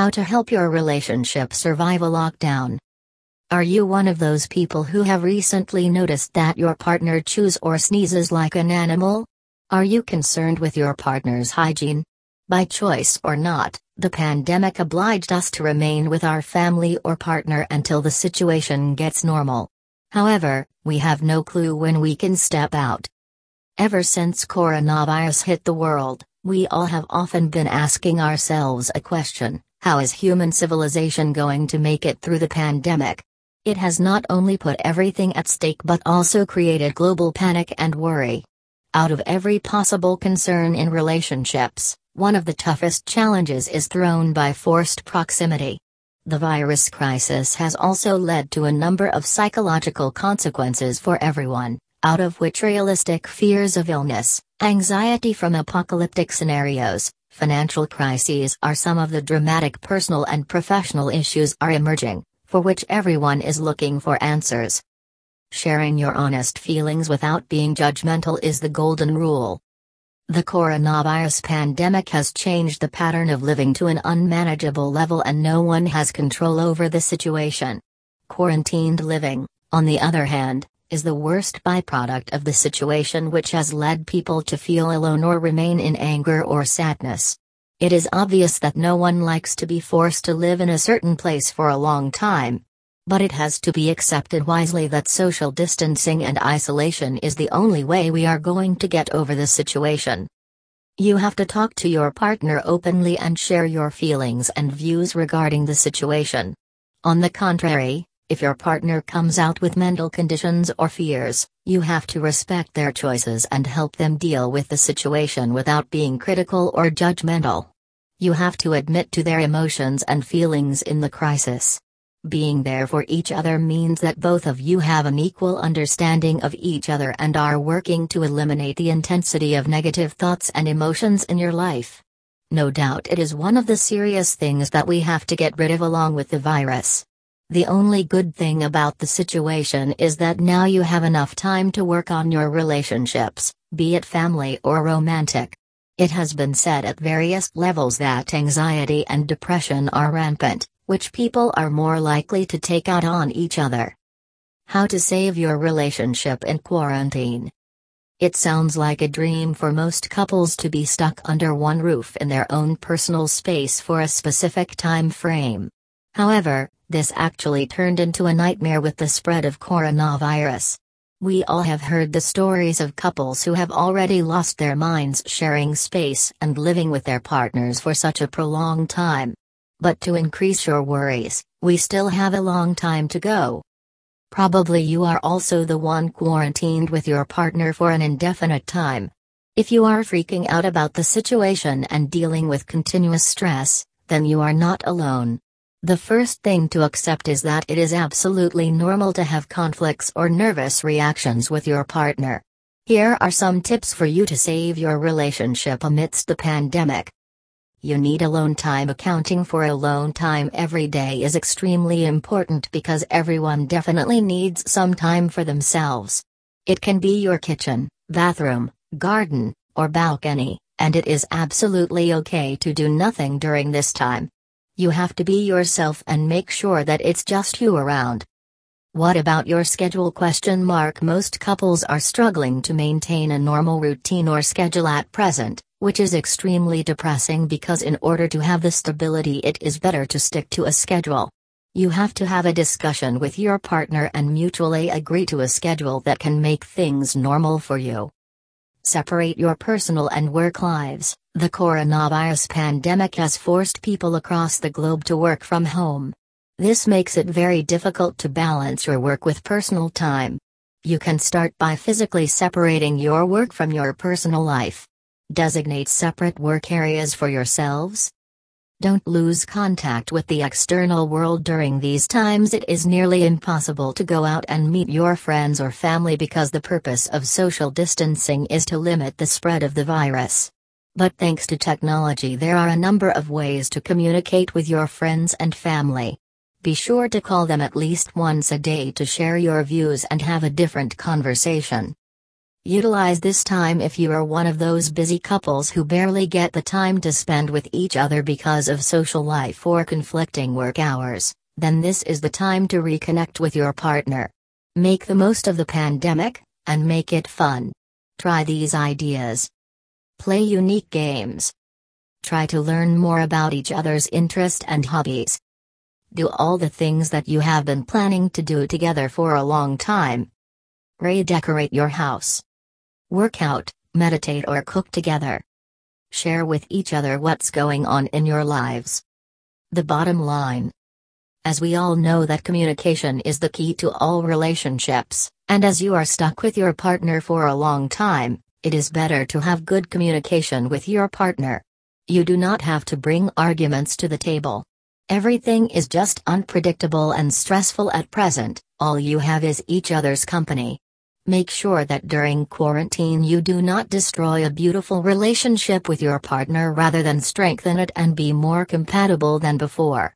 How to help your relationship survive a lockdown. Are you one of those people who have recently noticed that your partner chews or sneezes like an animal? Are you concerned with your partner's hygiene? By choice or not, the pandemic obliged us to remain with our family or partner until the situation gets normal. However, we have no clue when we can step out. Ever since coronavirus hit the world, we all have often been asking ourselves a question how is human civilization going to make it through the pandemic? It has not only put everything at stake but also created global panic and worry. Out of every possible concern in relationships, one of the toughest challenges is thrown by forced proximity. The virus crisis has also led to a number of psychological consequences for everyone, out of which realistic fears of illness, anxiety from apocalyptic scenarios, financial crises are some of the dramatic personal and professional issues are emerging, for which everyone is looking for answers. Sharing your honest feelings without being judgmental is the golden rule. The coronavirus pandemic has changed the pattern of living to an unmanageable level and no one has control over the situation. Quarantined living, on the other hand, is the worst byproduct of the situation which has led people to feel alone or remain in anger or sadness. It is obvious that no one likes to be forced to live in a certain place for a long time, but it has to be accepted wisely that social distancing and isolation is the only way we are going to get over the situation. You have to talk to your partner openly and share your feelings and views regarding the situation. On the contrary, if your partner comes out with mental conditions or fears, you have to respect their choices and help them deal with the situation without being critical or judgmental. You have to admit to their emotions and feelings in the crisis. Being there for each other means that both of you have an equal understanding of each other and are working to eliminate the intensity of negative thoughts and emotions in your life. No doubt it is one of the serious things that we have to get rid of along with the virus. The only good thing about the situation is that now you have enough time to work on your relationships, be it family or romantic. It has been said at various levels that anxiety and depression are rampant, which people are more likely to take out on each other. How to save your relationship in quarantine. It sounds like a dream for most couples to be stuck under one roof in their own personal space for a specific time frame. However, this actually turned into a nightmare with the spread of coronavirus. We all have heard the stories of couples who have already lost their minds sharing space and living with their partners for such a prolonged time. But to increase your worries, we still have a long time to go. Probably you are also the one quarantined with your partner for an indefinite time. If you are freaking out about the situation and dealing with continuous stress, then you are not alone. The first thing to accept is that it is absolutely normal to have conflicts or nervous reactions with your partner. Here are some tips for you to save your relationship amidst the pandemic. You need alone time. Accounting for alone time every day is extremely important because everyone definitely needs some time for themselves. It can be your kitchen, bathroom, garden, or balcony, and it is absolutely okay to do nothing during this time. You have to be yourself and make sure that it's just you around. What about your schedule question mark Most couples are struggling to maintain a normal routine or schedule at present which is extremely depressing because in order to have the stability it is better to stick to a schedule. You have to have a discussion with your partner and mutually agree to a schedule that can make things normal for you. Separate your personal and work lives. The coronavirus pandemic has forced people across the globe to work from home. This makes it very difficult to balance your work with personal time. You can start by physically separating your work from your personal life. Designate separate work areas for yourselves. Don't lose contact with the external world during these times. It is nearly impossible to go out and meet your friends or family because the purpose of social distancing is to limit the spread of the virus. But thanks to technology, there are a number of ways to communicate with your friends and family. Be sure to call them at least once a day to share your views and have a different conversation. Utilize this time if you are one of those busy couples who barely get the time to spend with each other because of social life or conflicting work hours, then this is the time to reconnect with your partner. Make the most of the pandemic, and make it fun. Try these ideas. Play unique games. Try to learn more about each other's interests and hobbies. Do all the things that you have been planning to do together for a long time. Redecorate your house. Work out, meditate, or cook together. Share with each other what's going on in your lives. The bottom line. As we all know that communication is the key to all relationships, and as you are stuck with your partner for a long time, it is better to have good communication with your partner. You do not have to bring arguments to the table. Everything is just unpredictable and stressful at present, all you have is each other's company. Make sure that during quarantine you do not destroy a beautiful relationship with your partner rather than strengthen it and be more compatible than before.